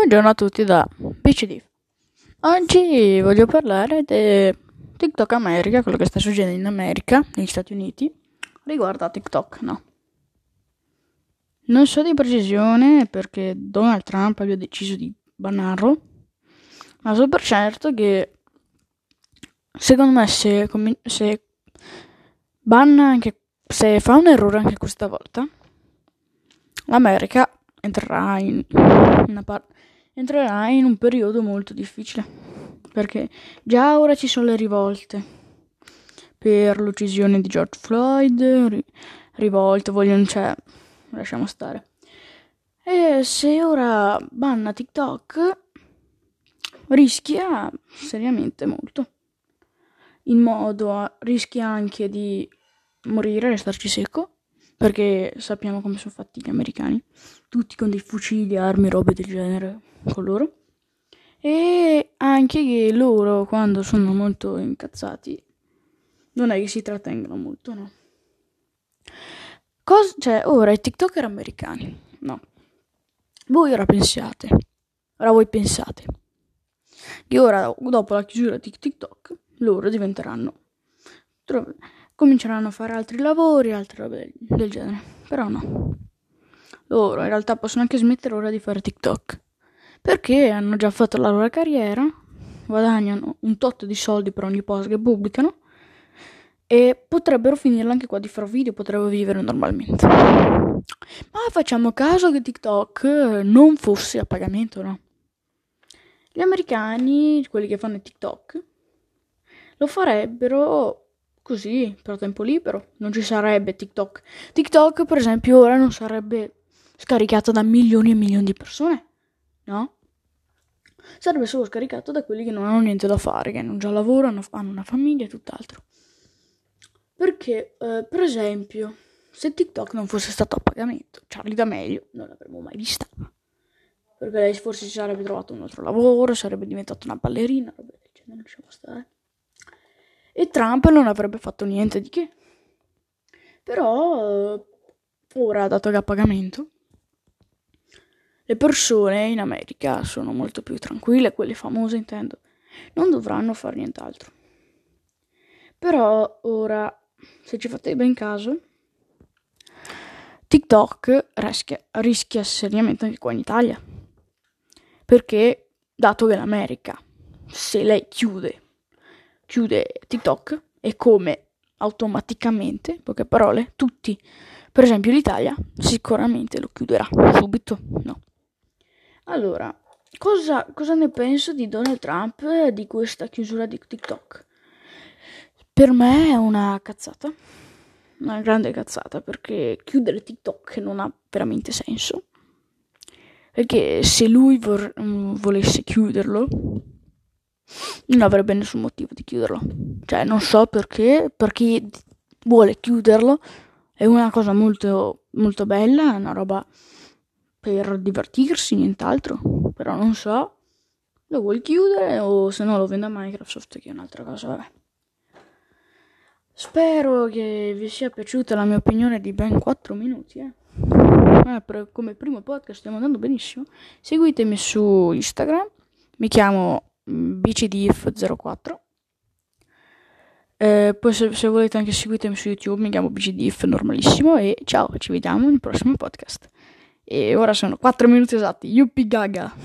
Buongiorno a tutti da BCD. Oggi voglio parlare di TikTok America, quello che sta succedendo in America, negli Stati Uniti, riguardo a TikTok, no. Non so di precisione perché Donald Trump abbia deciso di bannarlo, ma so per certo che secondo me se, se banna anche se fa un errore anche questa volta, l'America entrerà in parte entrerà in un periodo molto difficile perché già ora ci sono le rivolte per l'uccisione di George Floyd, ri- rivolte, vogliono, cioè, lasciamo stare. E se ora banna TikTok, rischia seriamente molto. In modo rischia anche di morire, restarci secco perché sappiamo come sono fatti gli americani, tutti con dei fucili, armi, robe del genere con loro. E anche che loro, quando sono molto incazzati, non è che si trattengono molto, no? Cos- cioè, ora i TikToker americani, no? Voi ora pensate, ora voi pensate che ora, dopo la chiusura di TikTok, loro diventeranno cominceranno a fare altri lavori, altre robe del genere. Però no. Loro in realtà possono anche smettere ora di fare TikTok. Perché hanno già fatto la loro carriera, guadagnano un tot di soldi per ogni post che pubblicano e potrebbero finirla anche qua di fare video, potrebbero vivere normalmente. Ma facciamo caso che TikTok non fosse a pagamento, no? Gli americani, quelli che fanno TikTok, lo farebbero così per tempo libero. Non ci sarebbe TikTok. TikTok, per esempio, ora non sarebbe scaricato da milioni e milioni di persone, no? Sarebbe solo scaricato da quelli che non hanno niente da fare, che non già lavorano, hanno una famiglia e tutt'altro. Perché, eh, per esempio, se TikTok non fosse stato a pagamento, Charlie D'Amelio non l'avremmo mai vista. Perché lei forse si sarebbe trovato un altro lavoro, sarebbe diventata una ballerina, roba del genere, lasciamo stare e Trump non avrebbe fatto niente di che. Però ora, dato che a pagamento, le persone in America sono molto più tranquille, quelle famose intendo, non dovranno fare nient'altro. Però ora, se ci fate ben caso, TikTok rischia, rischia seriamente anche qua in Italia. Perché, dato che l'America, se lei chiude chiude TikTok e come automaticamente, in poche parole, tutti, per esempio l'Italia, sicuramente lo chiuderà subito. No. Allora, cosa, cosa ne penso di Donald Trump di questa chiusura di TikTok? Per me è una cazzata, una grande cazzata, perché chiudere TikTok non ha veramente senso. Perché se lui vor- volesse chiuderlo, non avrebbe nessun motivo di chiuderlo. Cioè, non so perché, per chi vuole chiuderlo, è una cosa molto, molto bella, è una roba per divertirsi, nient'altro. Però non so, lo vuoi chiudere o se no lo vende a Microsoft, che è un'altra cosa, vabbè. Spero che vi sia piaciuta la mia opinione di ben 4 minuti, eh. Eh, come primo podcast stiamo andando benissimo. Seguitemi su Instagram, mi chiamo bcdif04 eh, poi se, se, volete anche seguitemi su youtube mi chiamo bcdif normalissimo e ciao ci vediamo nel prossimo podcast. E ora sono 4 minuti esatti yuppie gaga